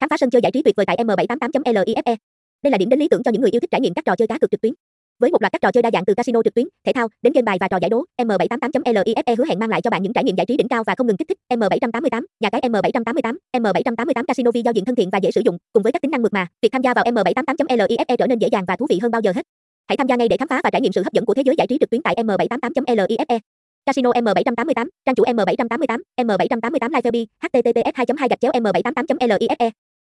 Khám phá sân chơi giải trí tuyệt vời tại m78.life. Đây là điểm đến lý tưởng cho những người yêu thích trải nghiệm các trò chơi cá cược trực tuyến. Với một loạt các trò chơi đa dạng từ casino trực tuyến, thể thao đến game bài và trò giải đố, M788.life hứa hẹn mang lại cho bạn những trải nghiệm giải trí đỉnh cao và không ngừng kích thích. M788, nhà cái M788, M788 Casino Vi giao diện thân thiện và dễ sử dụng, cùng với các tính năng mượt mà, việc tham gia vào M788.life trở nên dễ dàng và thú vị hơn bao giờ hết. Hãy tham gia ngay để khám phá và trải nghiệm sự hấp dẫn của thế giới giải trí trực tuyến tại M788.life. Casino M788, trang chủ M788, M788 Live https 2 2 gạch chéo M788.life